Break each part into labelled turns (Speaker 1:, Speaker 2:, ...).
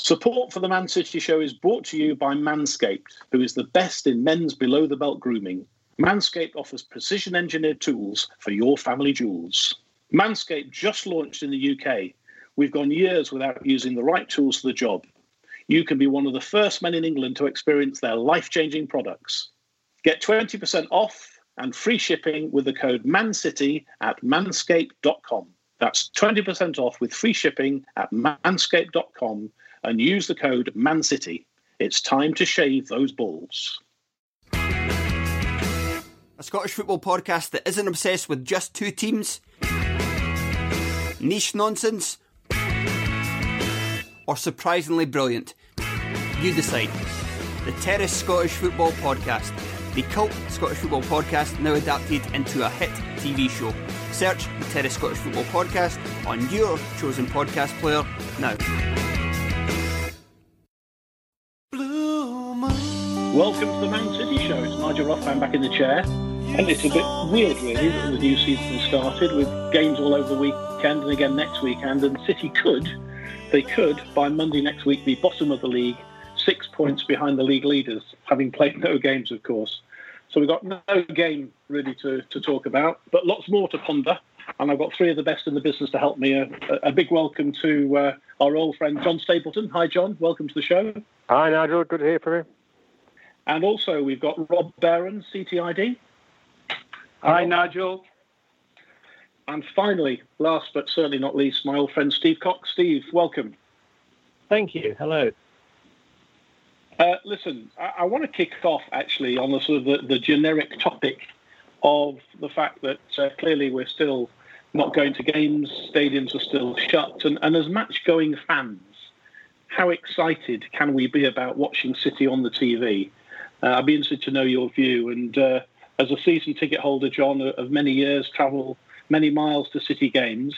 Speaker 1: Support for the Man City Show is brought to you by Manscaped, who is the best in men's below the belt grooming. Manscaped offers precision engineered tools for your family jewels. Manscaped just launched in the UK. We've gone years without using the right tools for the job. You can be one of the first men in England to experience their life changing products. Get 20% off and free shipping with the code MANCITY at manscaped.com. That's 20% off with free shipping at manscaped.com and use the code MANCITY. It's time to shave those balls.
Speaker 2: A Scottish football podcast that isn't obsessed with just two teams, niche nonsense, or surprisingly brilliant. You decide. The Terrace Scottish Football Podcast, the cult Scottish football podcast now adapted into a hit TV show. Search the Terrace Scottish Football Podcast on your chosen podcast player now.
Speaker 1: Welcome to the Man City Show. It's Nigel Rothband back in the chair. And it's a bit weird, really, that the new season started with games all over the weekend and again next weekend. And City could, they could, by Monday next week, be bottom of the league, six points behind the league leaders, having played no games, of course. So we've got no game really to, to talk about, but lots more to ponder. And I've got three of the best in the business to help me. A, a big welcome to uh, our old friend John Stapleton. Hi, John. Welcome to the show.
Speaker 3: Hi, Nigel. Good to hear from you.
Speaker 1: And also, we've got Rob Behrens, CTID.
Speaker 4: Hi, Nigel.
Speaker 1: And finally, last but certainly not least, my old friend Steve Cox. Steve, welcome.
Speaker 4: Thank you. Hello.
Speaker 1: Uh, listen, I, I want to kick off actually on the sort of the, the generic topic of the fact that uh, clearly we're still not going to games, stadiums are still shut, and, and as match-going fans, how excited can we be about watching City on the TV? Uh, I'd be interested to know your view. And uh, as a season ticket holder, John, of many years, travel many miles to City games.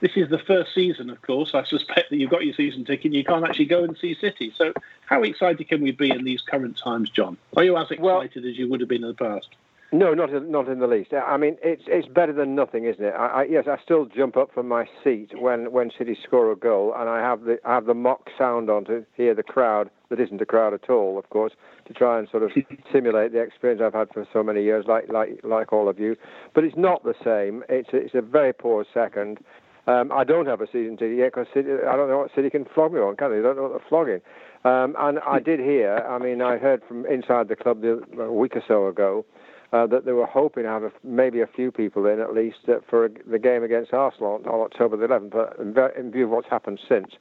Speaker 1: This is the first season, of course. I suspect that you've got your season ticket and you can't actually go and see City. So, how excited can we be in these current times, John? Are you as excited
Speaker 3: Well-
Speaker 1: as you would have been in the past?
Speaker 3: No, not in, not in the least. I mean, it's it's better than nothing, isn't it? I, I, yes, I still jump up from my seat when, when City score a goal, and I have the I have the mock sound on to hear the crowd that isn't a crowd at all, of course, to try and sort of simulate the experience I've had for so many years, like like like all of you. But it's not the same. It's a, it's a very poor second. Um, I don't have a season ticket yet because I don't know what City can flog me on, can they? They don't know what they're flogging. Um, and I did hear, I mean, I heard from inside the club the, a week or so ago uh, that they were hoping to have maybe a few people in at least uh, for the game against Arsenal on, October the 11th. But in, view of what's happened since,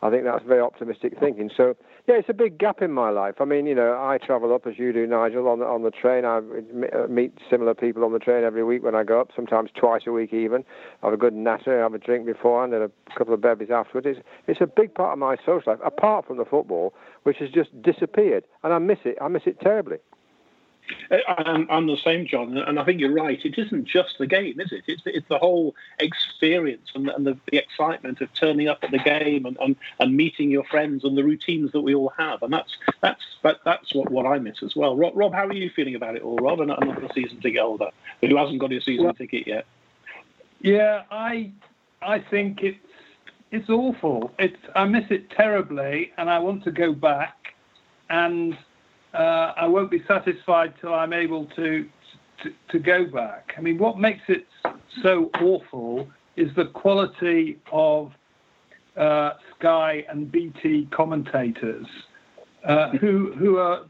Speaker 3: I think that's very optimistic thinking. So yeah, it's a big gap in my life. I mean, you know, I travel up as you do, Nigel, on the on the train. I uh, meet similar people on the train every week when I go up, sometimes twice a week even. I Have a good natter, have a drink beforehand, and a couple of bevies afterwards. It's, it's a big part of my social life, apart from the football, which has just disappeared, and I miss it. I miss it terribly.
Speaker 1: Uh, I'm, I'm, the same, John, and I think you're right. It isn't just the game, is it? It's, it's the whole experience and, and the, the, excitement of turning up at the game and, and, and, meeting your friends and the routines that we all have, and that's that's that, that's what, what I miss as well. Rob, Rob, how are you feeling about it all, Rob? And another season ticket holder but who hasn't got his season well, ticket yet.
Speaker 4: Yeah, I I think it's it's awful. It's I miss it terribly, and I want to go back and uh, I won't be satisfied till I'm able to, to, to go back. I mean, what makes it so awful is the quality of uh, Sky and BT commentators, uh, who who are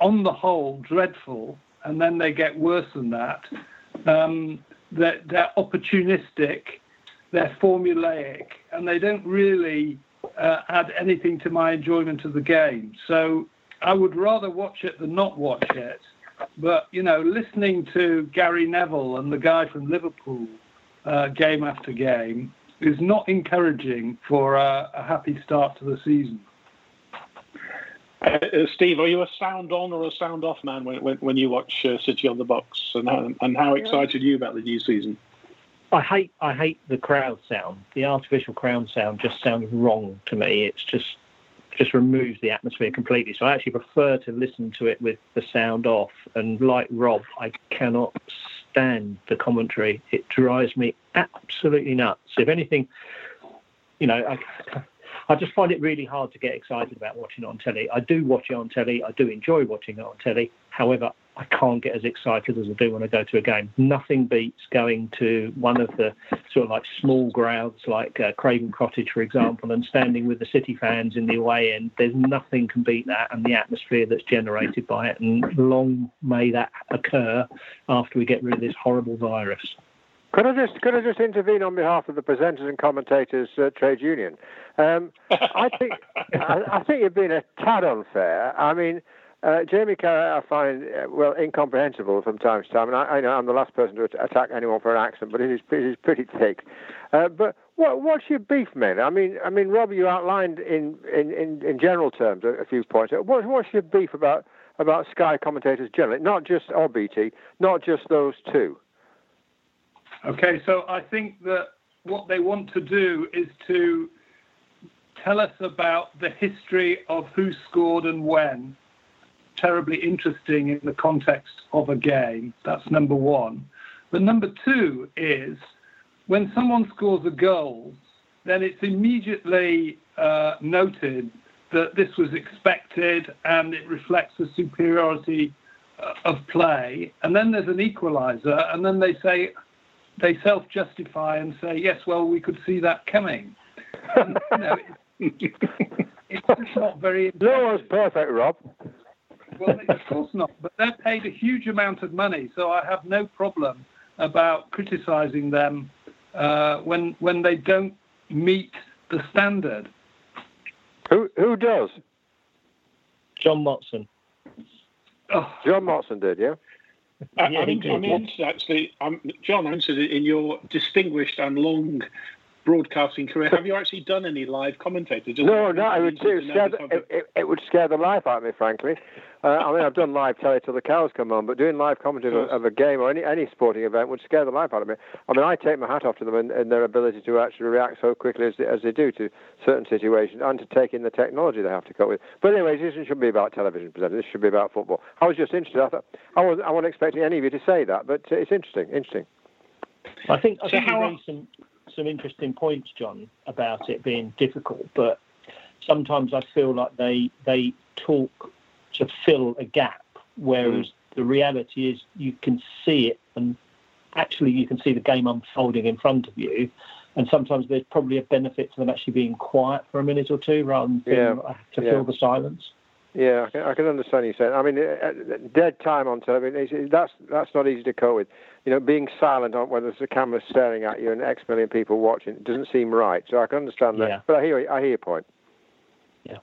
Speaker 4: on the whole dreadful, and then they get worse than that. Um, they're, they're opportunistic, they're formulaic, and they don't really uh, add anything to my enjoyment of the game. So I would rather watch it than not watch it. But you know, listening to Gary Neville and the guy from Liverpool uh, game after game is not encouraging for a, a happy start to the season.
Speaker 1: Uh, uh, Steve, are you a sound on or a sound off man when, when, when you watch uh, City on the Box? And how, and how excited are you about the new season?
Speaker 5: I hate I hate the crowd sound. The artificial crowd sound just sounds wrong to me. It's just just removes the atmosphere completely. So I actually prefer to listen to it with the sound off. And like Rob, I cannot stand the commentary. It drives me absolutely nuts. If anything, you know, I, I just find it really hard to get excited about watching it on telly. I do watch it on telly. I do enjoy watching it on telly. However, I can't get as excited as I do when I go to a game. Nothing beats going to one of the sort of like small grounds like uh, Craven Cottage, for example, and standing with the City fans in the away end. There's nothing can beat that and the atmosphere that's generated by it. And long may that occur after we get rid of this horrible virus.
Speaker 3: Could I just could I just intervene on behalf of the presenters and commentators uh, trade union? Um, I think I, I, think you're being a tad unfair. I mean, uh, Jamie I find uh, well incomprehensible from time to time, and I, I, know I'm the last person to attack anyone for an accent, but it is, it is pretty thick. Uh, but what, what's your beef, man? I mean, I mean, Rob, you outlined in in, in, in general terms a, a few points. What, what's your beef about about Sky commentators generally, not just or BT, not just those two?
Speaker 4: Okay, so I think that what they want to do is to tell us about the history of who scored and when terribly interesting in the context of a game. That's number one. But number two is when someone scores a goal, then it's immediately uh, noted that this was expected and it reflects the superiority uh, of play. And then there's an equalizer, and then they say, they self justify and say, yes, well, we could see that coming. And, you know, it's just not very.
Speaker 3: No one's perfect, Rob.
Speaker 4: Well, of course not. But they're paid a huge amount of money, so I have no problem about criticising them uh, when when they don't meet the standard.
Speaker 3: Who who does?
Speaker 5: John Motson.
Speaker 3: Oh. John Motson did, yeah.
Speaker 1: I, yeah, I'm, I'm interested, actually, I'm, John, I'm interested in your distinguished and long broadcasting career, have you actually done any live commentating?
Speaker 3: no, no, it would, it, scare the, it, it, it, would scare the life out of me, frankly. Uh, I mean, I've done live telly till the cows come home, but doing live commentary of, of, a game or any, any sporting event would scare the life out of me. I mean, I take my hat off to them in, in their ability to actually react so quickly as they, as they do to certain situations and to take in the technology they have to cope with. But anyway, this shouldn't be about television presenters. This should be about football. I was just interested. I thought I was I wasn't expecting any of you to say that, but it's interesting. Interesting.
Speaker 5: I think I think so how, some some interesting points, John, about it being difficult, but sometimes I feel like they they talk to fill a gap, whereas mm. the reality is you can see it and actually you can see the game unfolding in front of you. And sometimes there's probably a benefit to them actually being quiet for a minute or two rather than yeah. to yeah. fill the silence.
Speaker 3: Yeah, I can, I can understand you saying. I mean, uh, uh, dead time on television, that's that's not easy to cope with. You know, being silent on when there's a camera staring at you and X million people watching it doesn't seem right. So I can understand that. Yeah. But I hear I hear your point.
Speaker 5: Yeah.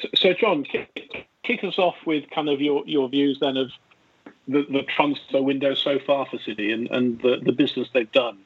Speaker 1: So, so John, kick, kick, us off with kind of your, your views then of the, the transfer window so far for City and, and the, the business they've done.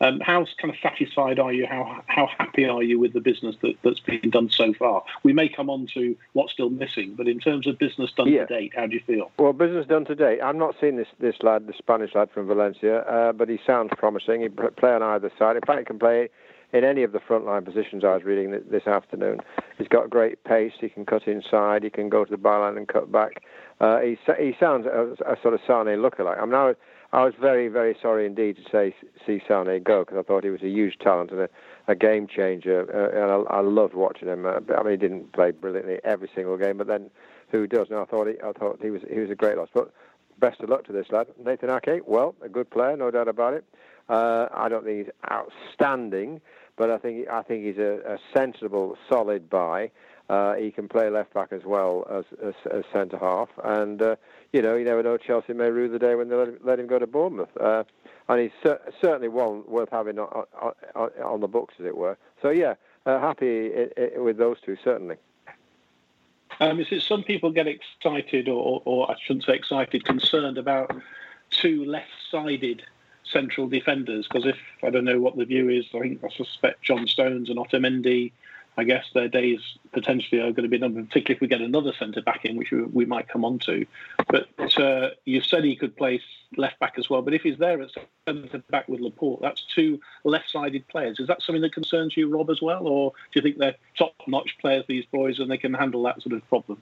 Speaker 1: Um, how kind of satisfied are you? How how happy are you with the business that, that's been done so far? We may come on to what's still missing, but in terms of business done yeah. to date, how do you feel?
Speaker 3: Well, business done to date. I'm not seeing this this lad, the Spanish lad from Valencia, uh, but he sounds promising. He play on either side. In fact, he can play in any of the frontline positions I was reading this afternoon. He's got great pace. He can cut inside. He can go to the byline and cut back. Uh, he he sounds a, a sort of Sane lookalike. I mean, I was, very very sorry indeed to say see Sane go because I thought he was a huge talent and a, a game changer. Uh, and I, I loved watching him. Uh, I mean, he didn't play brilliantly every single game, but then who does? And I thought he, I thought he was he was a great loss. But best of luck to this lad, Nathan Ake. Well, a good player, no doubt about it. Uh, I don't think he's outstanding, but I think I think he's a, a sensible, solid buy. Uh, he can play left back as well as, as, as centre half, and uh, you know you never know. Chelsea may rue the day when they let him, let him go to Bournemouth, uh, and he's cer- certainly one worth having on, on, on, the books, as it were. So yeah, uh, happy with those two certainly.
Speaker 1: Um, is it some people get excited, or, or I shouldn't say excited, concerned about two left-sided central defenders because if I don't know what the view is, I think I suspect John Stones and Otamendi. I guess their days potentially are going to be numbered, particularly if we get another centre back in, which we, we might come on to. But uh, you said he could play left back as well. But if he's there at centre back with Laporte, that's two left-sided players. Is that something that concerns you, Rob, as well, or do you think they're top-notch players, these boys, and they can handle that sort of problem?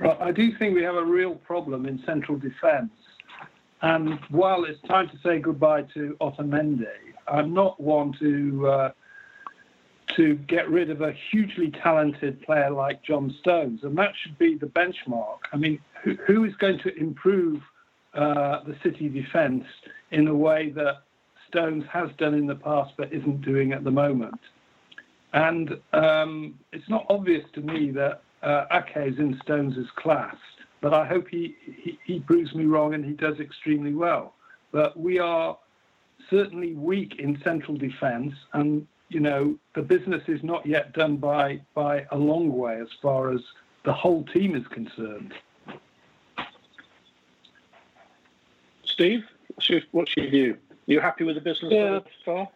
Speaker 4: Well, I do think we have a real problem in central defence. And while it's time to say goodbye to Otamendi, I'm not one to uh, to get rid of a hugely talented player like John Stones, and that should be the benchmark. I mean, who, who is going to improve uh, the City defence in a way that Stones has done in the past but isn't doing at the moment? And um, it's not obvious to me that uh, Ake is in Stones' class. But I hope he, he, he proves me wrong and he does extremely well. But we are certainly weak in central defence, and you know the business is not yet done by by a long way as far as the whole team is concerned.
Speaker 1: Steve, what's your, what's your view? Are you happy with the business yeah. so far?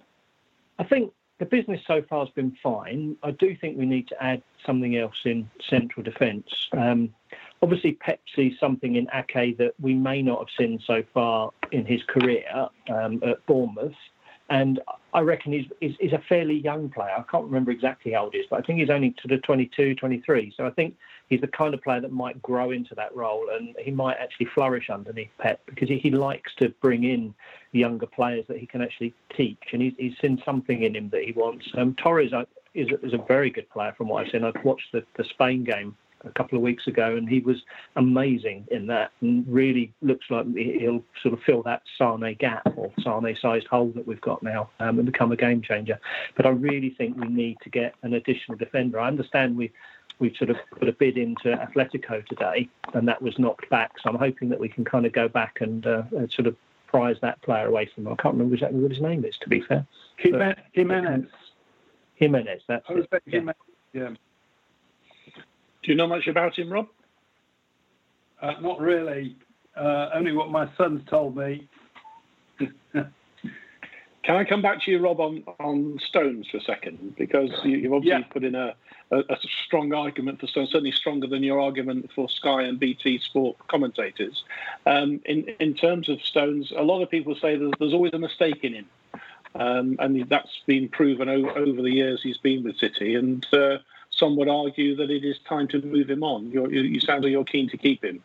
Speaker 5: I think the business so far has been fine. I do think we need to add something else in central defence. Um, obviously Pep sees something in Ake that we may not have seen so far in his career um, at Bournemouth. And I reckon he's, he's, he's, a fairly young player. I can't remember exactly how old he is, but I think he's only to the 22, 23. So I think he's the kind of player that might grow into that role and he might actually flourish underneath Pep because he, he likes to bring in younger players that he can actually teach. And he's, he's seen something in him that he wants. Um, Torres is, is a very good player from what I've seen. I've watched the, the Spain game a couple of weeks ago, and he was amazing in that, and really looks like he'll sort of fill that Sane gap or Sane-sized hole that we've got now um, and become a game changer. But I really think we need to get an additional defender. I understand we we've sort of put a bid into Atletico today, and that was knocked back. So I'm hoping that we can kind of go back and uh, sort of prize that player away from him. I can't remember exactly what his name is, to be fair.
Speaker 4: Giménez.
Speaker 5: Giménez, that's it.
Speaker 4: Yeah. yeah.
Speaker 1: Do you know much about him, Rob?
Speaker 4: Uh, not really. Uh, only what my son's told me.
Speaker 1: Can I come back to you, Rob, on, on Stones for a second? Because you, have obviously yeah. put in a, a, a, strong argument for Stones, certainly stronger than your argument for Sky and BT Sport commentators. Um, in, in terms of Stones, a lot of people say there's, there's always a mistake in him. Um, and that's been proven o- over the years he's been with City. And uh, some would argue that it is time to move him on. You're, you sound like you're keen to keep him.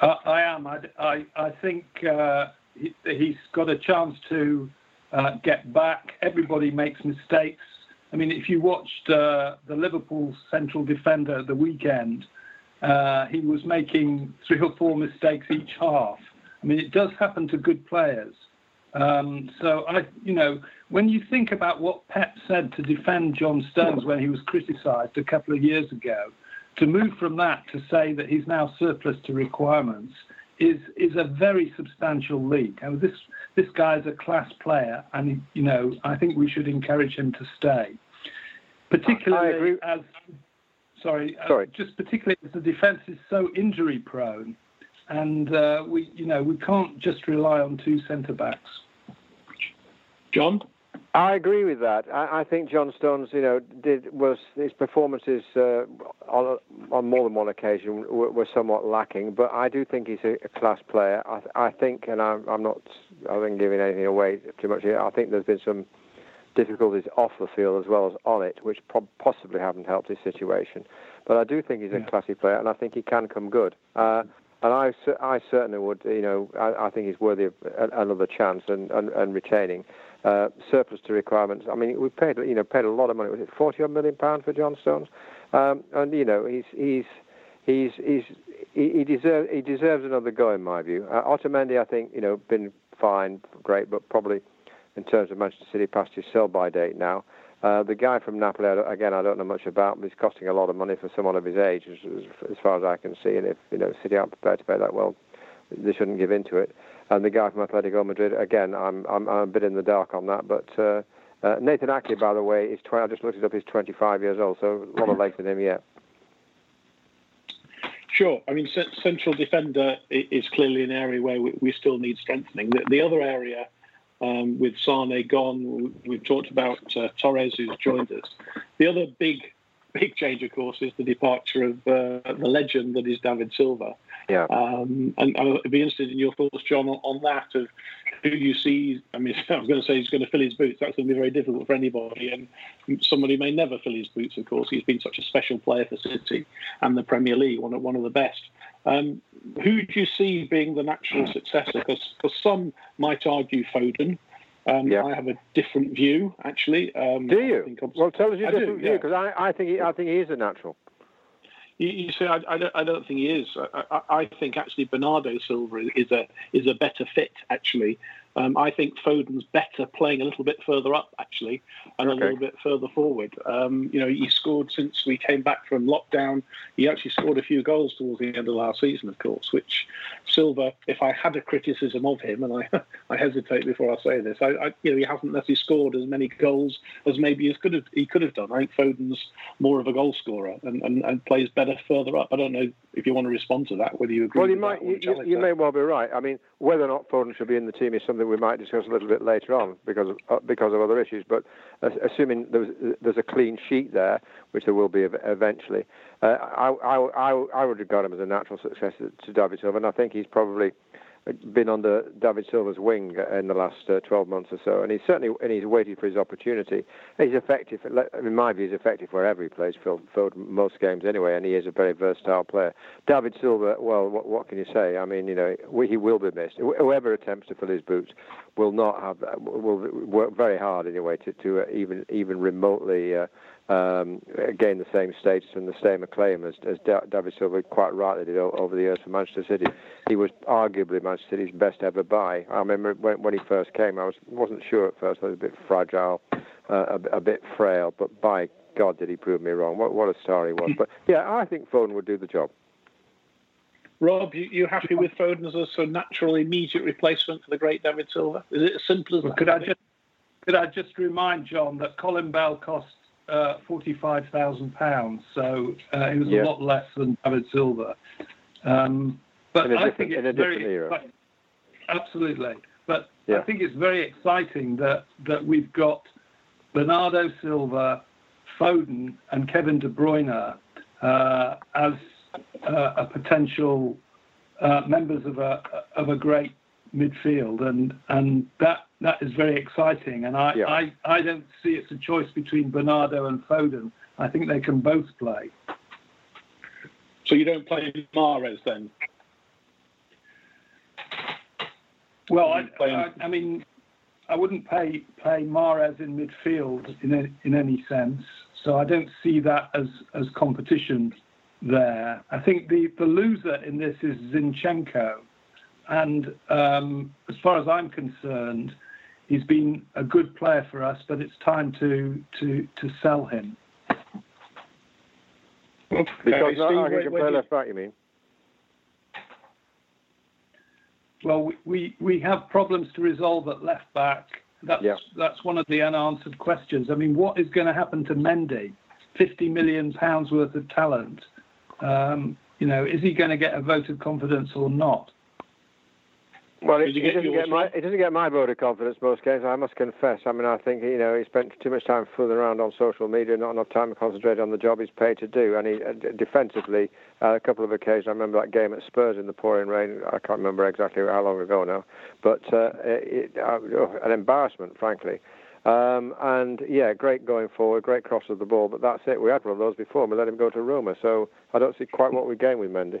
Speaker 4: Uh, I am. I, I, I think uh, he, has got a chance to uh, get back. Everybody makes mistakes. I mean, if you watched uh, the Liverpool central defender at the weekend, uh, he was making three or four mistakes each half. I mean, it does happen to good players. Um, so I, you know, when you think about what Pep said to defend John Stones when he was criticised a couple of years ago, to move from that to say that he's now surplus to requirements is is a very substantial leap. And this this guy is a class player, and you know, I think we should encourage him to stay, particularly as sorry, uh, sorry. Uh, just particularly as the defence is so injury prone and uh, we, you know, we can't just rely on two centre backs.
Speaker 1: John?
Speaker 3: I agree with that. I, I, think John Stones, you know, did was his performances uh, on on more than one occasion were, were, somewhat lacking. But I do think he's a, a class player. I, I, think, and I'm, I'm not, I think giving anything away too much here. I think there's been some difficulties off the field as well as on it, which pro- possibly haven't helped his situation. But I do think he's a yeah. classy player, and I think he can come good. Uh, and I, I certainly would, you know, I, I think he's worthy of another chance and, and, and retaining uh, surplus to requirements. I mean, we paid you know paid a lot of money. Was it forty odd million pounds for John Stones? Um, and you know he's he's he's he's he, deserves he deserves another go in my view. Uh, Otamendi, I think you know been fine, great, but probably in terms of Manchester City past his sell by date now. Uh, the guy from Napoli, again, I don't know much about, but he's costing a lot of money for someone of his age, as, as far as I can see. And if you know City aren't prepared to pay that, well, they shouldn't give in to it. And the guy from Atletico Madrid, again, I'm I'm, I'm a bit in the dark on that. But uh, uh, Nathan Ake, by the way, is 20, I just looked it up. He's 25 years old, so a lot of legs in him yet.
Speaker 1: Sure. I mean, central defender is clearly an area where we still need strengthening. The, the other area, um, with Sane gone, we've talked about uh, Torres, who's joined us. The other big, big change, of course, is the departure of uh, the legend that is David Silva.
Speaker 3: Yeah.
Speaker 1: Um, and I'd be interested in your thoughts, John, on, that of who you see. I mean, I was going to say he's going to fill his boots. That's going to be very difficult for anybody. And somebody may never fill his boots, of course. He's been such a special player for City and the Premier League, one of, one of the best. Um, who do you see being the natural successor? Because some might argue Foden. Um, yeah. I have a different view, actually. Um,
Speaker 3: do you? Well, tell us your I different do, view, because yeah. I, I think he, I think he is a natural.
Speaker 1: You, you see, I, I, don't, I don't think he is. I, I, think actually Bernardo Silva is a is a better fit. Actually, um, I think Foden's better playing a little bit further up, actually, and okay. a little bit further forward. Um, you know, he scored since we came back from lockdown. He actually scored a few goals towards the end of last season, of course, which Silva, if I had a criticism of him, and I, I hesitate before I say this, I, I, you know, he hasn't necessarily scored as many goals as maybe he could have, he could have done. I think Foden's more of a goal scorer and, and, and plays better further up. I don't know if you want to respond to that, whether you agree
Speaker 3: well, you might, you, you may well be right. I mean, whether or not Foden should be in the team is something something we might discuss a little bit later on because of, uh, because of other issues. But uh, assuming there's, there's a clean sheet there, which there will be eventually, uh, I, I, I, I would regard him as a natural successor to David Silva, and I think he's probably been under David Silva's wing in the last uh, 12 months or so, and he's certainly and he's waiting for his opportunity. He's effective. In my view, he's effective wherever he plays. Filled, most games anyway, and he is a very versatile player. David Silva. Well, what, what can you say? I mean, you know, he will be missed. Whoever attempts to fill his boots will not have will work very hard anyway to, to even even remotely. Uh, um, gain the same status and the same acclaim as, as David Silva quite rightly did over the years for Manchester City. He was arguably Manchester City's best ever buy. I remember when, when he first came, I was wasn't sure at first. I was a bit fragile, uh, a, a, bit frail, but by God did he prove me wrong. What, what a star he was. But yeah, I think Foden would do the job.
Speaker 1: Rob, you, you happy with Foden as a sort of natural immediate replacement for the great David Silva? Is it as simple as well, that?
Speaker 4: Could I just could I just remind John that Colin Bell cost uh, forty-five thousand pounds, so uh, it was yeah. a lot less than David Silva. Um, but I think it's very absolutely. But yeah. I think it's very exciting that that we've got Bernardo Silva, Foden, and Kevin De Bruyne uh, as uh, a potential uh, members of a of a great midfield, and and that that is very exciting. And I, yeah. I, I don't see it's a choice between Bernardo and Foden. I think they can both play.
Speaker 1: So you don't play Mahrez then?
Speaker 4: Well, I, I, I, mean, I wouldn't play play Mahrez in midfield in a, in any sense. So I don't see that as as competition there. I think the the loser in this is Zinchenko, and um, as far as I'm concerned, he's been a good player for us, but it's time to to to sell him.
Speaker 3: Okay. Because Steve, I, can play left back, you mean?
Speaker 4: Well, we, we, we have problems to resolve at left back. That's yeah. that's one of the unanswered questions. I mean, what is going to happen to Mendy? Fifty million pounds worth of talent. Um, you know, is he going to get a vote of confidence or not?
Speaker 3: Well, it, it doesn't get my it doesn't get my vote of confidence most games. I must confess. I mean, I think you know he spent too much time fooling around on social media, not enough time to concentrate on the job he's paid to do. And he uh, defensively, uh, a couple of occasions. I remember that game at Spurs in the pouring rain. I can't remember exactly how long ago now, but uh, it, uh, oh, an embarrassment, frankly. Um, and yeah, great going forward, great cross of the ball, but that's it. We had one of those before, and we let him go to Roma. So I don't see quite what we gained with Mendy.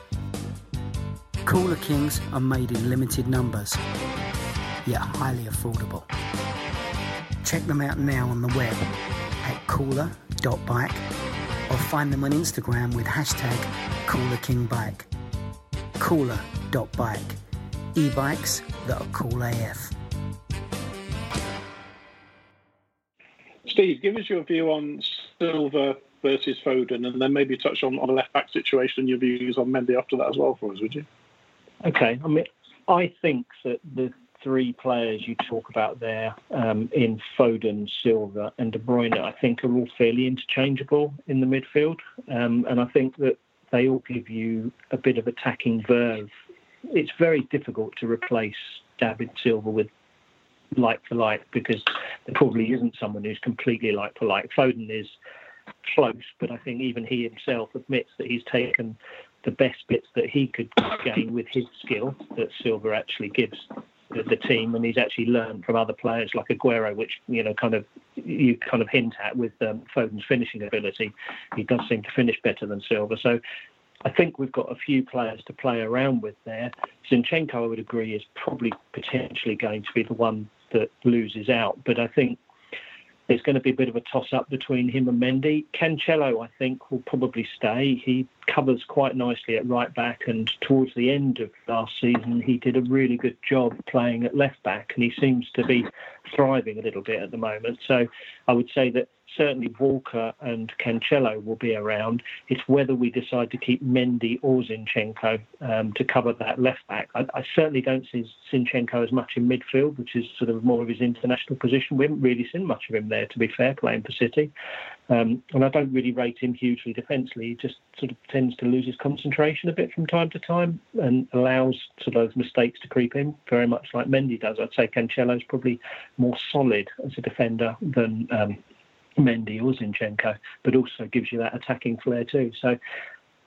Speaker 6: Cooler Kings are made in limited numbers, yet highly affordable. Check them out now on the web at cooler.bike or find them on Instagram with hashtag CoolerKingBike. Cooler.bike. E-bikes that are cool AF.
Speaker 1: Steve, give us your view on Silva versus Foden, and then maybe touch on, on the left back situation and your views on Mendy after that as well for us, would you?
Speaker 5: Okay, I mean, I think that the three players you talk about there um, in Foden, Silva, and De Bruyne, I think are all fairly interchangeable in the midfield, um, and I think that they all give you a bit of attacking verve. It's very difficult to replace David Silva with like for like because there probably isn't someone who's completely like for like. Foden is close, but I think even he himself admits that he's taken the best bits that he could gain with his skill that Silva actually gives the, the, team, and he's actually learned from other players like Aguero, which you know kind of you kind of hint at with um, Foden's finishing ability. He does seem to finish better than Silva, so. I think we've got a few players to play around with there. Zinchenko, I would agree, is probably potentially going to be the one that loses out. But I think there's going to be a bit of a toss up between him and Mendy. Cancelo, I think, will probably stay. He covers quite nicely at right back, and towards the end of last season, he did a really good job playing at left back, and he seems to be thriving a little bit at the moment. So I would say that certainly Walker and Cancelo will be around. It's whether we decide to keep Mendy or Zinchenko um, to cover that left back. I, I, certainly don't see Zinchenko as much in midfield, which is sort of more of his international position. We haven't really seen much of him there, to be fair, playing for City. Um, and I don't really rate him hugely defensively. He just sort of tends to lose his concentration a bit from time to time and allows sort of those mistakes to creep in, very much like Mendy does. I'd say Cancelo's probably more solid as a defender than um, Mendy or Zinchenko, but also gives you that attacking flair too. So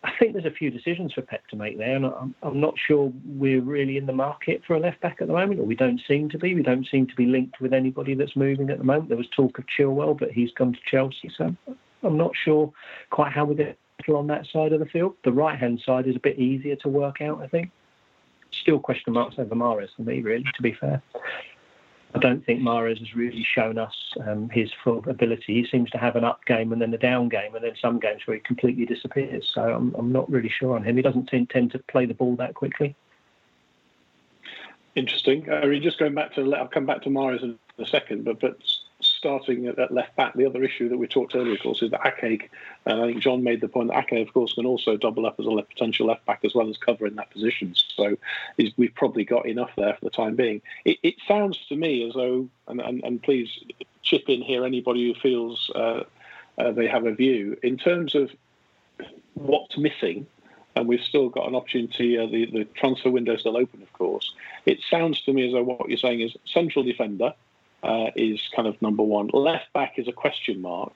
Speaker 5: I think there's a few decisions for Pep to make there, and I'm, I'm, not sure we're really in the market for a left back at the moment, or we don't seem to be. We don't seem to be linked with anybody that's moving at the moment. There was talk of Chilwell, but he's gone to Chelsea, so I'm not sure quite how we're going to on that side of the field. The right hand side is a bit easier to work out, I think. Still question marks over Mahrez for me, really, to be fair. I don't think Mahrez has really shown us um, his full ability. He seems to have an up game and then a down game, and then some games where he completely disappears. So I'm, I'm not really sure on him. He doesn't tend, tend to play the ball that quickly.
Speaker 1: Interesting. Uh, just going back to, I'll come back to Mahrez in a second, but but starting at, left back, the other issue that we talked earlier, of course, is that Ake, and I think John made the point that Ake, of course, can also double up as a left, potential left back as well as covering that position. So we've probably got enough there for the time being. It, it sounds to me as though, and, and, and, please chip in here anybody who feels uh, uh, they have a view, in terms of what's missing and we've still got an opportunity. Uh, the the transfer window is still open, of course. It sounds to me as though what you're saying is central defender, uh, is kind of number one. Left back is a question mark.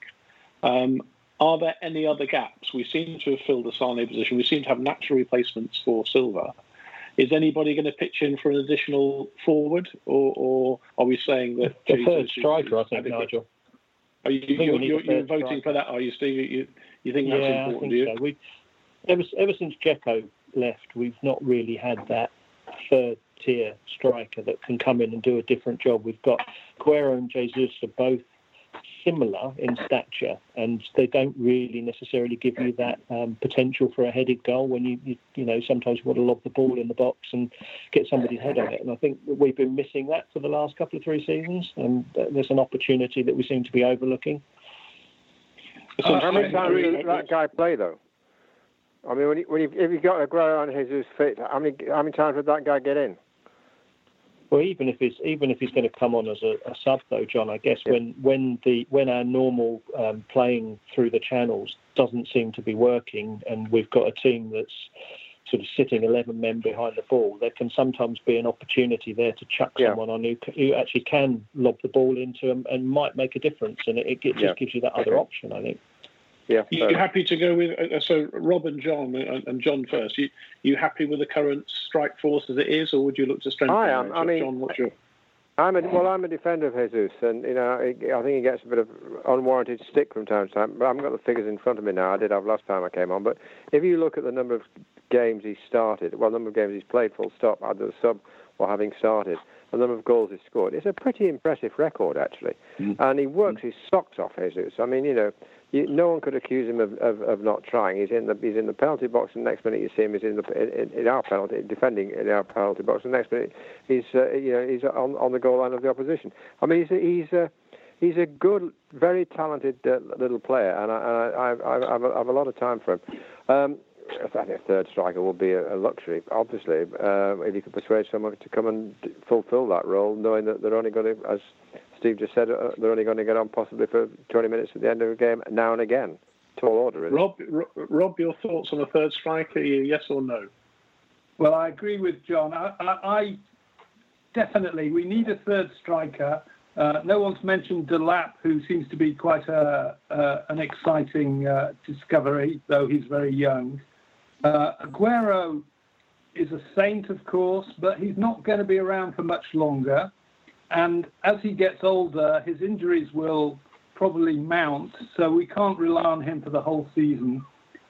Speaker 1: Um, are there any other gaps? We seem to have filled the Sane position. We seem to have natural replacements for Silva. Is anybody going to pitch in for an additional forward, or, or are we saying that
Speaker 5: the third striker? I think Nigel.
Speaker 1: Are you, you're, you're, you're voting striker. for that? Are you, Steve? You, you think that's
Speaker 5: yeah,
Speaker 1: important?
Speaker 5: I think so. We, ever, ever since Dzeko left, we've not really had that third tier striker that can come in and do a different job. We've got Aguero and Jesus are both similar in stature, and they don't really necessarily give you that um, potential for a headed goal when you, you, you know sometimes you want to lob the ball in the box and get somebody's head on it. And I think we've been missing that for the last couple of three seasons, and there's an opportunity that we seem to be overlooking.
Speaker 3: Uh, how many times did that guy play though? I mean, when, you, when you, if you got Aguero on Jesus fit, how many how many times would that guy get in?
Speaker 5: Well, even if he's even if he's going to come on as a, a sub, though, John, I guess yeah. when when the when our normal um, playing through the channels doesn't seem to be working, and we've got a team that's sort of sitting 11 men behind the ball, there can sometimes be an opportunity there to chuck yeah. someone on who, who actually can lob the ball into them and might make a difference, and it, it just yeah. gives you that other option, I think.
Speaker 3: Yeah.
Speaker 1: You happy to go with uh, so Rob and John uh, and John first? You you happy with the current strike force as it is, or would you look to strengthen?
Speaker 3: I am.
Speaker 1: It?
Speaker 3: I mean,
Speaker 1: John, what's your
Speaker 3: I'm a, well. I'm a defender of Jesus, and you know, I think he gets a bit of unwarranted stick from time to time. But I haven't got the figures in front of me now. I did have last time I came on. But if you look at the number of games he started, well, the number of games he's played, full stop, either sub or having started, and the number of goals he's scored, it's a pretty impressive record actually. Mm. And he works mm. his socks off, Jesus. I mean, you know, you, no one could accuse him of, of, of, not trying. He's in the he's in the penalty box, and next minute you see him is in the in, in our penalty defending in our penalty box, and next minute he's uh, you know he's on on the goal line of the opposition. I mean he's he's a, he's a good, very talented uh, little player, and I, I, I, I, have a, I have a lot of time for him. Um, I think a third striker would be a, a luxury, obviously, uh, if you could persuade someone to come and fulfil that role, knowing that they're only going to, as Steve just said, uh, they're only going to get on possibly for 20 minutes at the end of the game now and again. Tall order, really.
Speaker 1: Rob, Rob, your thoughts on the third striker? Yes or no?
Speaker 4: Well, I agree with John. I, I, I definitely we need a third striker. Uh, no one's mentioned Delap, who seems to be quite a, uh, an exciting uh, discovery, though he's very young. Uh, Aguero is a saint, of course, but he's not going to be around for much longer. And as he gets older, his injuries will probably mount, so we can't rely on him for the whole season.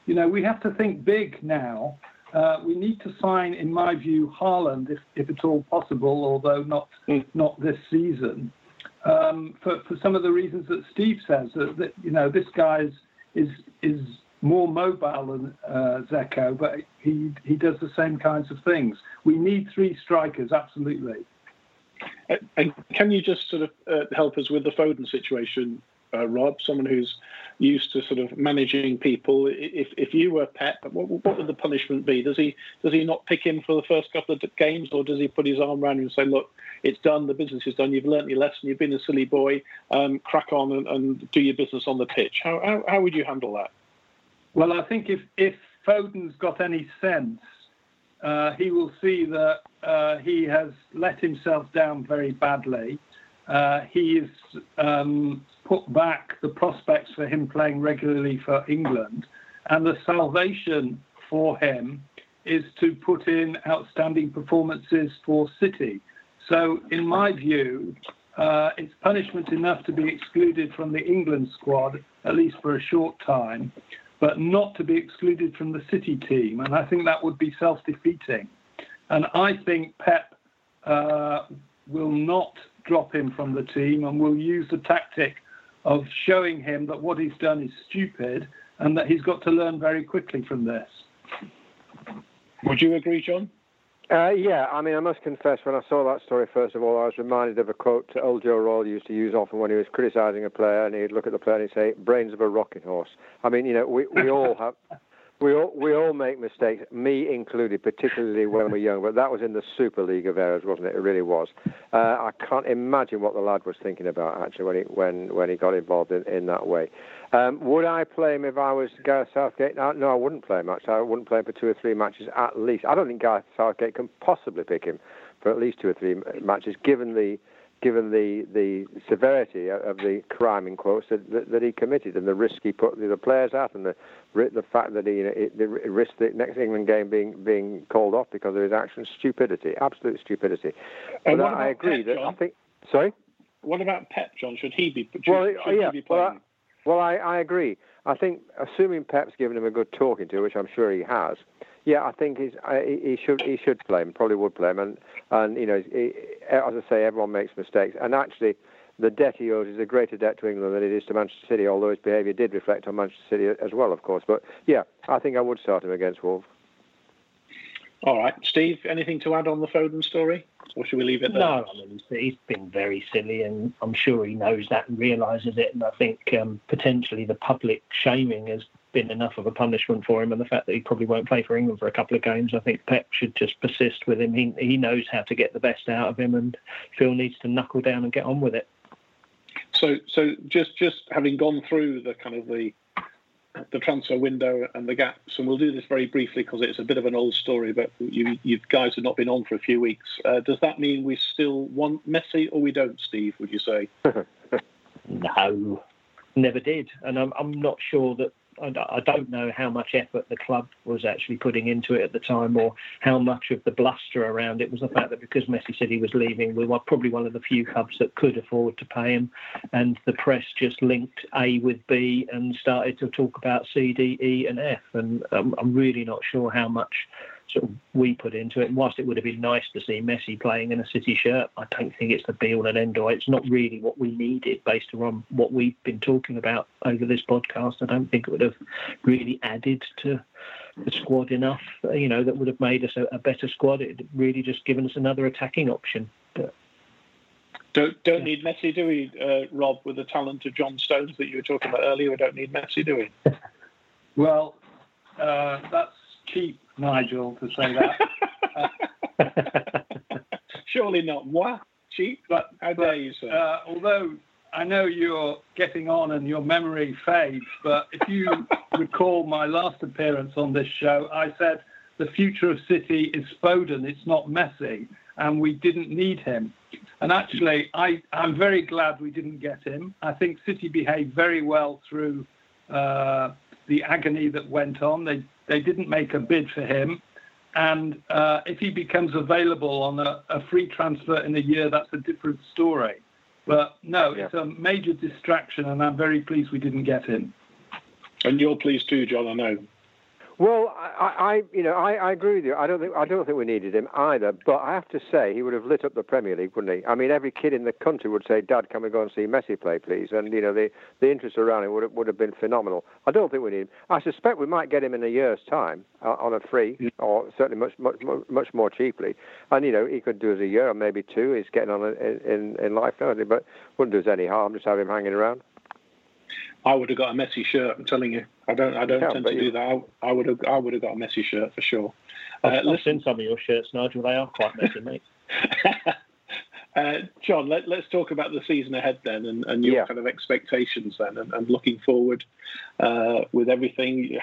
Speaker 4: You know, we have to think big now. Uh, we need to sign, in my view, Haaland, if, if at all possible, although not mm. not this season, um, for, for some of the reasons that Steve says. That, that you know, this guy is is, is more mobile than uh, Dzeko, but he he does the same kinds of things. We need three strikers, absolutely.
Speaker 1: And can you just sort of uh, help us with the Foden situation, uh, Rob? Someone who's used to sort of managing people. If if you were Pep, what, what would the punishment be? Does he does he not pick him for the first couple of games, or does he put his arm around him and say, "Look, it's done. The business is done. You've learnt your lesson. You've been a silly boy. Um, crack on and, and, do your business on the pitch." How, how how would you handle that?
Speaker 4: Well, I think if if Foden's got any sense, uh, he will see that uh, he has let himself down very badly. Uh, he has um, put back the prospects for him playing regularly for England, and the salvation for him is to put in outstanding performances for City. So, in my view, uh, it's punishment enough to be excluded from the England squad, at least for a short time but not to be excluded from the City team. And I think that would be self defeating. And I think Pep uh, will not drop him from the team and will use the tactic of showing him that what he's done is stupid and that he's got to learn very quickly from this.
Speaker 1: Would you agree, John?
Speaker 3: Uh, yeah, I mean, I must confess, when I saw that story, first of all, I was reminded of a quote old Joe Royle used to use often when he was criticising a player, and he'd look at the player and he'd say, brains of a rocking horse. I mean, you know, we, we all have we all we all make mistakes, me included, particularly when we're young. But that was in the Super League of errors, wasn't it? It really was. Uh, I can't imagine what the lad was thinking about actually when he when when he got involved in, in that way. Um, would I play him if I was Gareth Southgate? No, no, I wouldn't play him. much. I wouldn't play him for two or three matches at least. I don't think Gareth Southgate can possibly pick him for at least two or three matches, given the given the, the severity of the crime in quotes that, that, that, he committed and the risk he put the players at and the the fact that he you know, it, the risk the next England game being being called off because of his actions stupidity absolute stupidity
Speaker 1: and
Speaker 3: but I, I agree
Speaker 1: Pep,
Speaker 3: that I think sorry
Speaker 1: what about Pep John should he be should,
Speaker 3: well,
Speaker 1: should
Speaker 3: yeah,
Speaker 1: he be playing?
Speaker 3: well, well I, I agree I think assuming Pep's given him a good talking to which I'm sure he has yeah, I think he's, uh, he should he should play him. Probably would play him, and and you know, he, as I say, everyone makes mistakes, and actually, the debt he owes is a greater debt to England than it is to Manchester City, although his behaviour did reflect on Manchester City as well, of course. But yeah, I think I would start him against Wolves.
Speaker 1: All right, Steve. Anything to add on the Foden story, or should we leave it there?
Speaker 5: No, I mean he's been very silly, and I'm sure he knows that and realises it. And I think um, potentially the public shaming has been enough of a punishment for him, and the fact that he probably won't play for England for a couple of games. I think Pep should just persist with him. He he knows how to get the best out of him, and Phil needs to knuckle down and get on with it.
Speaker 1: So, so just just having gone through the kind of the the transfer window and the gaps, and we'll do this very briefly because it's a bit of an old story, but you, you guys have not been on for a few weeks. Uh, does that mean we still want Messi or we don't, Steve, would you say?
Speaker 5: no, never did. And I'm, I'm not sure that I don't know how much effort the club was actually putting into it at the time, or how much of the bluster around it was the fact that because Messi said he was leaving, we were probably one of the few clubs that could afford to pay him, and the press just linked A with B and started to talk about C, D, E, and F, and um, I'm really not sure how much sort of we put into it. And whilst it would have been nice to see Messi playing in a City shirt, I don't think it's the be all and end all. It's not really what we needed based on what we've been talking about over this podcast. I don't think it would have really added to the squad enough, you know, that would have made us a, a better squad. It really just given us another attacking option. But
Speaker 1: don't don't yeah. need Messi, do we, uh, Rob? With the talent of John Stones that you were talking about earlier, we don't need Messi, do we?
Speaker 4: well, uh, that's cheap Nigel, to say
Speaker 1: that. Surely not. What? Cheap? But, How but, dare you, sir?
Speaker 4: Uh, although I know you're getting on and your memory fades, but if you recall my last appearance on this show, I said the future of City is Foden, it's not Messi, and we didn't need him. And actually, I, I'm very glad we didn't get him. I think City behaved very well through uh, the agony that went on. They they didn't make a bid for him. And uh, if he becomes available on a, a, free transfer in a year, that's a different story. But no, yeah. it's a major distraction, and I'm very pleased we didn't get him.
Speaker 1: And you're pleased too, John, I know.
Speaker 3: Well, I, I you know, I, I, agree with you. I don't think I don't think we needed him either. But I have to say, he would have lit up the Premier League, wouldn't he? I mean, every kid in the country would say, "Dad, can we go and see Messi play, please?" And you know, the the interest around him would have, would have been phenomenal. I don't think we need him. I suspect we might get him in a year's time uh, on a free, or certainly much much much more cheaply. And you know, he could do us a year or maybe two. He's getting on in in, in life now, but wouldn't do us any harm just have him hanging around.
Speaker 1: I would have got a Messi shirt. I'm telling you, I don't. I don't tend to you. do that. I, I, would have. I would have got a Messi shirt for sure.
Speaker 5: Uh, I've, I've seen some of your shirts, Nigel. They are quite messy, mate.
Speaker 1: uh, John, let, us talk about the season ahead then, and, and your yeah. kind of expectations then, and, and looking forward uh, with everything.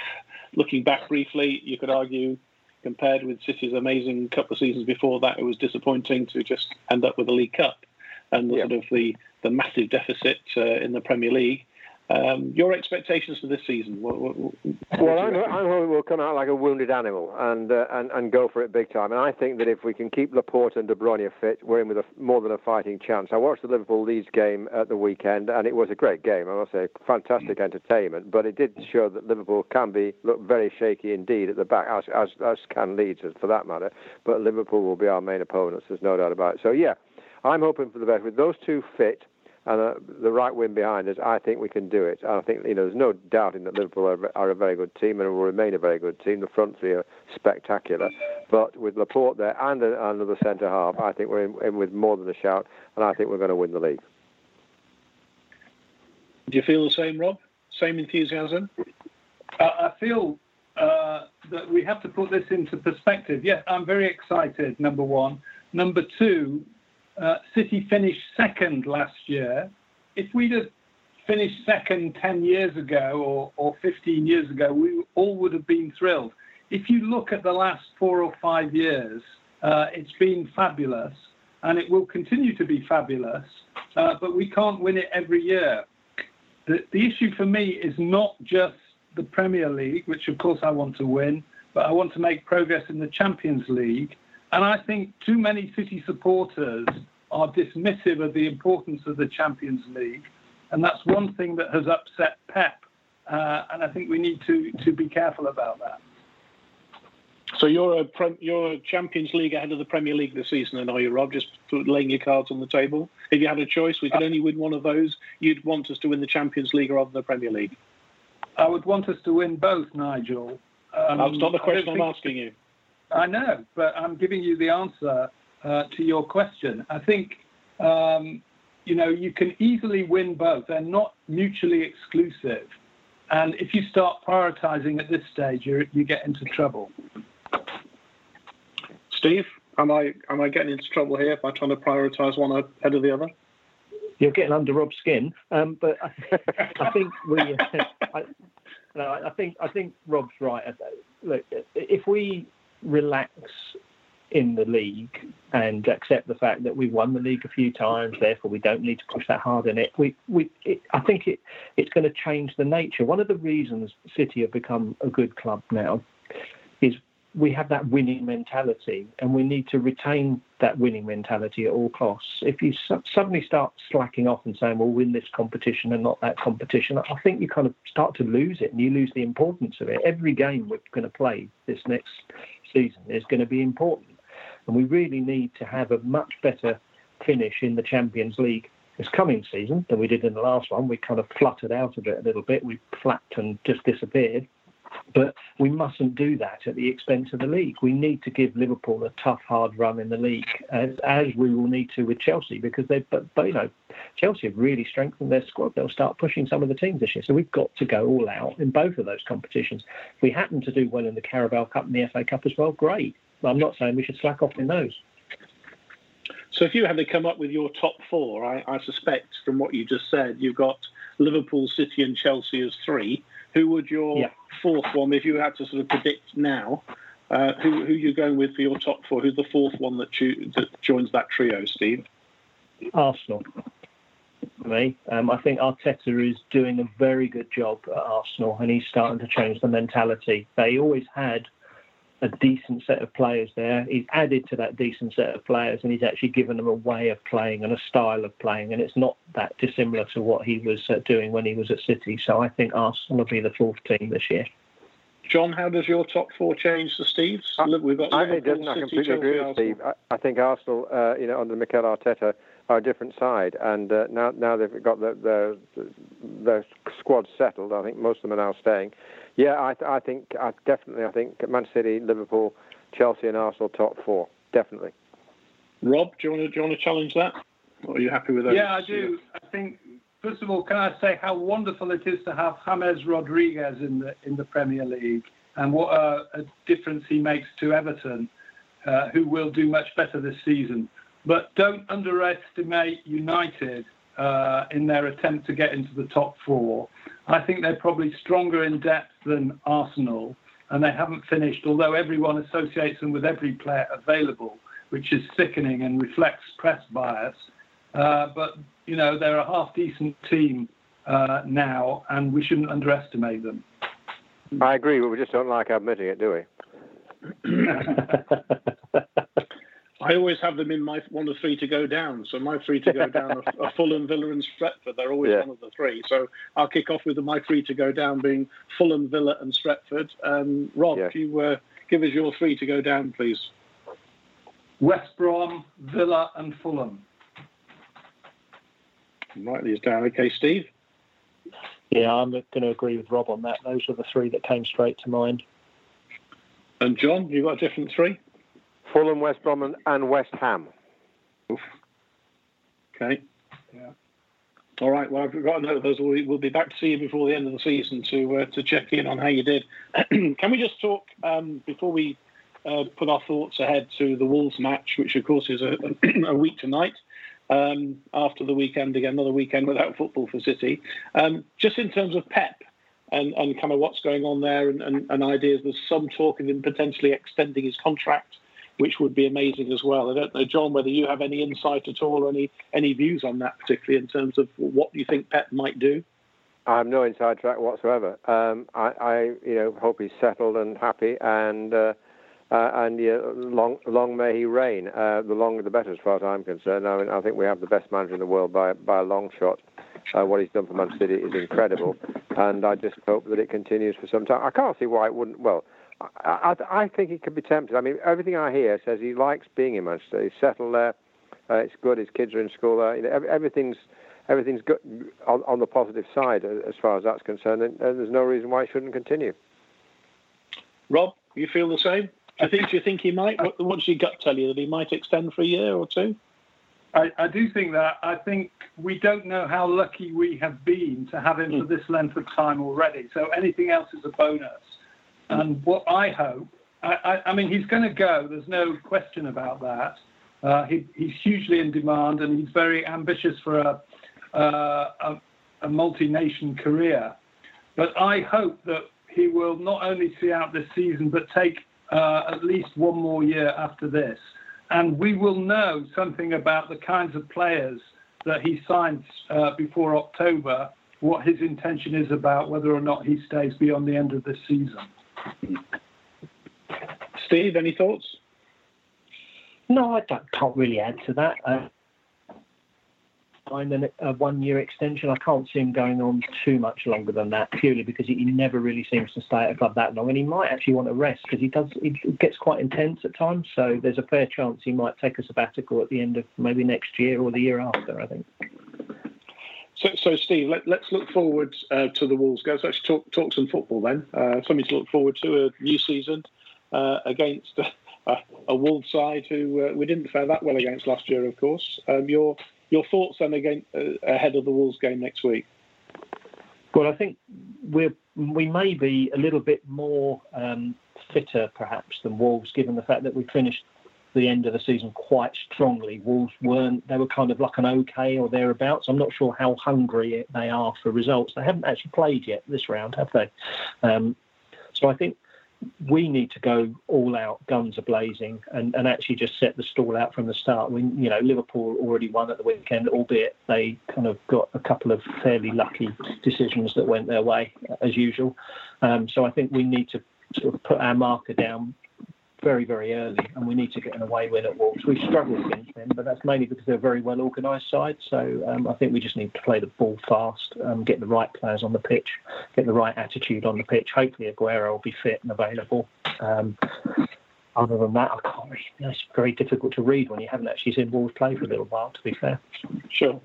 Speaker 1: Looking back briefly, you could argue compared with City's amazing couple of seasons before that, it was disappointing to just end up with a League Cup and the, yeah. sort of the the massive deficit uh, in the Premier League. Um, your expectations for this season? What, what, what
Speaker 3: well, I'm, I'm, hoping we'll come out like a wounded animal and, uh, and and go for it big time. And I think that if we can keep Laporte and De Bruyne fit, we're in with a, more than a fighting chance. I watched the Liverpool Leeds game at the weekend, and it was a great game. I must say, fantastic entertainment. But it did show that Liverpool can be look very shaky indeed at the back, as as, as can Leeds, for that matter. But Liverpool will be our main opponents. There's no doubt about it. So yeah, I'm hoping for the best with those two fit and uh, the right wing behind us, I think we can do it. And I think you know there's no doubting that Liverpool are, are, a very good team and will remain a very good team. The front three are spectacular, but with Laporte there and another centre half, I think we're in, in, with more than a shout, and I think we're going to win the league.
Speaker 1: Do you feel the same, Rob? Same enthusiasm?
Speaker 4: Uh, I feel uh, that we have to put this into perspective. Yes, I'm very excited. Number one. Number two, uh, City finished second last year. If we'd have finished second 10 years ago or, or 15 years ago, we all would have been thrilled. If you look at the last four or five years, uh, it's been fabulous and it will continue to be fabulous, uh, but we can't win it every year. The, the issue for me is not just the Premier League, which of course I want to win, but I want to make progress in the Champions League and I think too many City supporters are dismissive of the importance of the Champions League. And that's one thing that has upset Pep. Uh, and I think we need to, to be careful about that.
Speaker 1: So you're a you're a Champions League ahead of the Premier League this season, and are you, Rob? Just laying your cards on the table. If you had a choice, we could only win one of those. You'd want us to win the Champions League rather than the Premier League.
Speaker 4: I would want us to win both, Nigel.
Speaker 1: Um, That's not the question I'm asking you.
Speaker 4: I know, but I'm giving you the answer uh, to your question. I think um, you know you can easily win both. They're not mutually exclusive. And if you start prioritising at this stage, you you get into trouble.
Speaker 1: Steve, am I am I getting into trouble here by trying to prioritise one ahead of the other?
Speaker 5: You're getting under Rob's skin, um, but I, I, think we. I, no, I think I think Rob's right. Look, if we relax in the league and accept the fact that we've won the league a few times, therefore we don't need to push that hard in it. We, we, it, I think it, it's going to change the nature. One of the reasons City have become a good club now is we have that winning mentality, and we need to retain that winning mentality at all costs. If you su- suddenly start slacking off and saying, "We'll win this competition and not that competition," I think you kind of start to lose it, and you lose the importance of it. Every game we're going to play this next season is going to be important, and we really need to have a much better finish in the Champions League this coming season than we did in the last one. We kind of fluttered out of it a little bit. We flapped and just disappeared. But we mustn't do that at the expense of the league. We need to give Liverpool a tough, hard run in the league, as, as we will need to with Chelsea, because they, but, but you know, Chelsea have really strengthened their squad. They'll start pushing some of the teams this year. So we've got to go all out in both of those competitions. If we happen to do well in the Carabao Cup and the FA Cup as well, great. I'm not saying we should slack off in those.
Speaker 1: So if you had to come up with your top four, I, I suspect from what you just said, you've got Liverpool, City, and Chelsea as three. Who would your yeah. fourth one, if you had to sort of predict now, uh, who who you going with for your top four? Who's the fourth one that, you, that joins that trio, Steve?
Speaker 5: Arsenal. For me, um, I think Arteta is doing a very good job at Arsenal, and he's starting to change the mentality. They always had a decent set of players there. He's added to that decent set of players and he's actually given them a way of playing and a style of playing. And it's not that dissimilar to what he was uh, doing when he was at City. So I think Arsenal will be the fourth team this year.
Speaker 1: John, how does your top four change to Steve's? Uh, We've got
Speaker 3: I, it doesn't. I completely agree with Steve. I, I, think Arsenal, uh, you know, under Mikel Arteta, are a different side, and uh, now now they've got the, the, the squad settled. I think most of them are now staying. Yeah, I, I think I definitely. I think Man City, Liverpool, Chelsea, and Arsenal top four definitely.
Speaker 1: Rob, do you want to do you want to challenge that? Or are you happy with that?
Speaker 4: Yeah, I do. I think first of all, can I say how wonderful it is to have James Rodriguez in the in the Premier League, and what a, a difference he makes to Everton, uh, who will do much better this season. But don't underestimate United uh, in their attempt to get into the top four. I think they're probably stronger in depth than Arsenal, and they haven't finished, although everyone associates them with every player available, which is sickening and reflects press bias. Uh, but, you know, they're a half decent team uh, now, and we shouldn't underestimate them.
Speaker 3: I agree, but we just don't like admitting it, do we?
Speaker 1: I always have them in my one of three to go down. So my three to go down are, are Fulham, Villa, and Stretford. They're always yeah. one of the three. So I'll kick off with my three to go down being Fulham, Villa, and Stretford. Um, Rob, yeah. you uh, give us your three to go down, please.
Speaker 4: West Brom, Villa, and Fulham.
Speaker 1: Write these down. Okay, Steve.
Speaker 5: Yeah, I'm going to agree with Rob on that. Those are the three that came straight to mind.
Speaker 1: And John, you got a different three?
Speaker 3: Fulham, West Brom, and West Ham.
Speaker 1: Oof. Okay. Yeah. All right. Well, I've got a note of those. We'll, we'll be back to see you before the end of the season to uh, to check in on how you did. Can we just talk um, before we uh, put our thoughts ahead to the Wolves match, which of course is a, a week tonight. Um, after the weekend again, another weekend without football for City. Um, just in terms of Pep and, and kind of what's going on there and, and, and ideas, there's some talk of him potentially extending his contract which would be amazing as well. I don't know, John, whether you have any insight at all or any any views on that, particularly in terms of what you think Pep might do.
Speaker 3: I have no inside track whatsoever. Um, I, I, you know, hope he's settled and happy, and uh, uh, and yeah, long long may he reign. Uh, the longer the better, as far as I'm concerned. I mean, I think we have the best manager in the world by by a long shot. Uh, what he's done for Man City is incredible, and I just hope that it continues for some time. I can't see why it wouldn't. Well, I, I, I think he could be tempted. I mean, everything I hear says he likes being in Manchester. He's settled there. Uh, it's good. His kids are in school there. You know, everything's everything's good on, on the positive side as far as that's concerned, and, and there's no reason why he shouldn't continue.
Speaker 1: Rob, you feel the same? Do you think? Do you think he might? What, what does your gut tell you that he might extend for a year or two?
Speaker 4: I, I, do think that. I think we don't know how lucky we have been to have him mm. for hmm. this length of time already. So anything else is a bonus. And what I hope, I, I, I mean, he's going to go. There's no question about that. Uh, he, he's hugely in demand, and he's very ambitious for a, uh, a, a multi-nation career. But I hope that he will not only see out this season, but take uh, at least one more year after this and we will know something about the kinds of players that he signs uh, before October, what his intention is about whether or not he stays beyond the end of this season.
Speaker 1: Steve, any thoughts?
Speaker 5: No, I can't really add to that. Uh, signed a one-year extension. I can't see him going on too much longer than that, purely because he never really seems to stay at a club that long, and he might actually want to rest because he does. It gets quite intense at times. So there's a fair chance he might take a sabbatical at the end of maybe next year or the year after. I think.
Speaker 1: So, so Steve, let, us look forward uh, to the Wolves. Game. Let's actually talk, talk some football then. Uh, something to look forward to. A new season uh, against a, a Wolves side who uh, we didn't fare that well against last year, of course. Um, your your thoughts then again uh, ahead of the Wolves game next week?
Speaker 5: Well, I think we're we may be a little bit more um, fitter perhaps than Wolves, given the fact that we finished the end of the season quite strongly. Wolves weren't; they were kind of like an okay or thereabouts. I'm not sure how hungry they are for results. They haven't actually played yet this round, have they? Um, so I think we need to go all out, guns are blazing, and, and actually just set the stall out from the start. We, you know, Liverpool already won at the weekend, albeit they kind of got a couple of fairly lucky decisions that went their way as usual. Um, so I think we need to sort of put our marker down very, very early, and we need to get an away win at Wolves. We've struggled against them, but that's mainly because they're a very well organised side. So um, I think we just need to play the ball fast, um, get the right players on the pitch, get the right attitude on the pitch. Hopefully, Aguero will be fit and available. Um, other than that, I can't really, you know, it's very difficult to read when you haven't actually seen Wolves play for a little while, to be fair.
Speaker 1: Sure.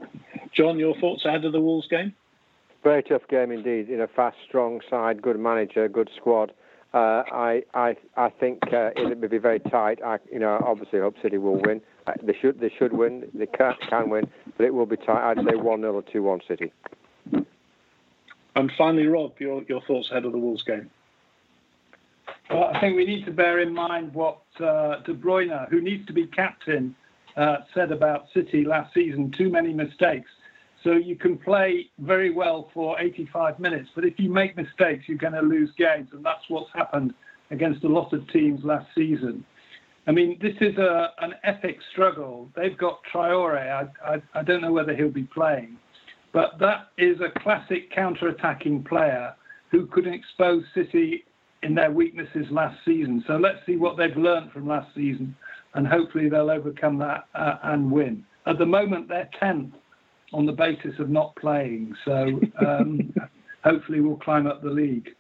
Speaker 1: John, your thoughts ahead of the Wolves game?
Speaker 3: Very tough game indeed. You know, fast, strong side, good manager, good squad. Uh, I, I, I think uh, it will be very tight. I, you know, obviously, hope City will win. Uh, they should, they should win. They can, can win, but it will be tight. I'd say one 0 or two one City.
Speaker 1: And finally, Rob, your your thoughts ahead of the Wolves game.
Speaker 4: Well, I think we need to bear in mind what uh, De Bruyne, who needs to be captain, uh, said about City last season. Too many mistakes. So you can play very well for 85 minutes, but if you make mistakes, you're going to lose games, and that's what's happened against a lot of teams last season. I mean, this is a, an epic struggle. They've got Traore. I, I, I don't know whether he'll be playing, but that is a classic counter-attacking player who could expose City in their weaknesses last season. So let's see what they've learned from last season, and hopefully they'll overcome that uh, and win. At the moment, they're 10th on the basis of not playing. So um, hopefully we'll climb up the league.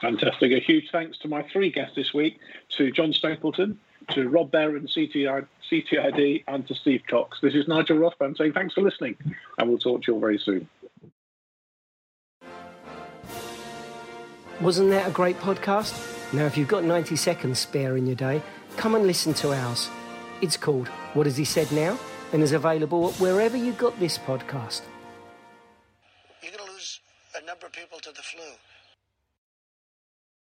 Speaker 1: Fantastic. A huge thanks to my three guests this week to John Stapleton, to Rob Behrens, CTI, CTID, and to Steve Cox. This is Nigel Rothband saying thanks for listening, and we'll talk to you all very soon.
Speaker 6: Wasn't that a great podcast? Now, if you've got 90 seconds spare in your day, come and listen to ours. It's called What Has He Said Now? And is available wherever you got this podcast.
Speaker 7: You're going to lose a number of people to the flu.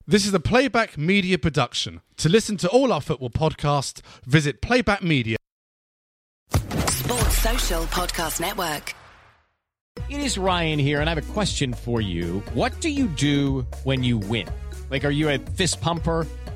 Speaker 8: This is a Playback Media production. To listen to all our football podcasts, visit Playback Media.
Speaker 9: Sports Social Podcast Network.
Speaker 10: It is Ryan here, and I have a question for you. What do you do when you win? Like, are you a fist pumper?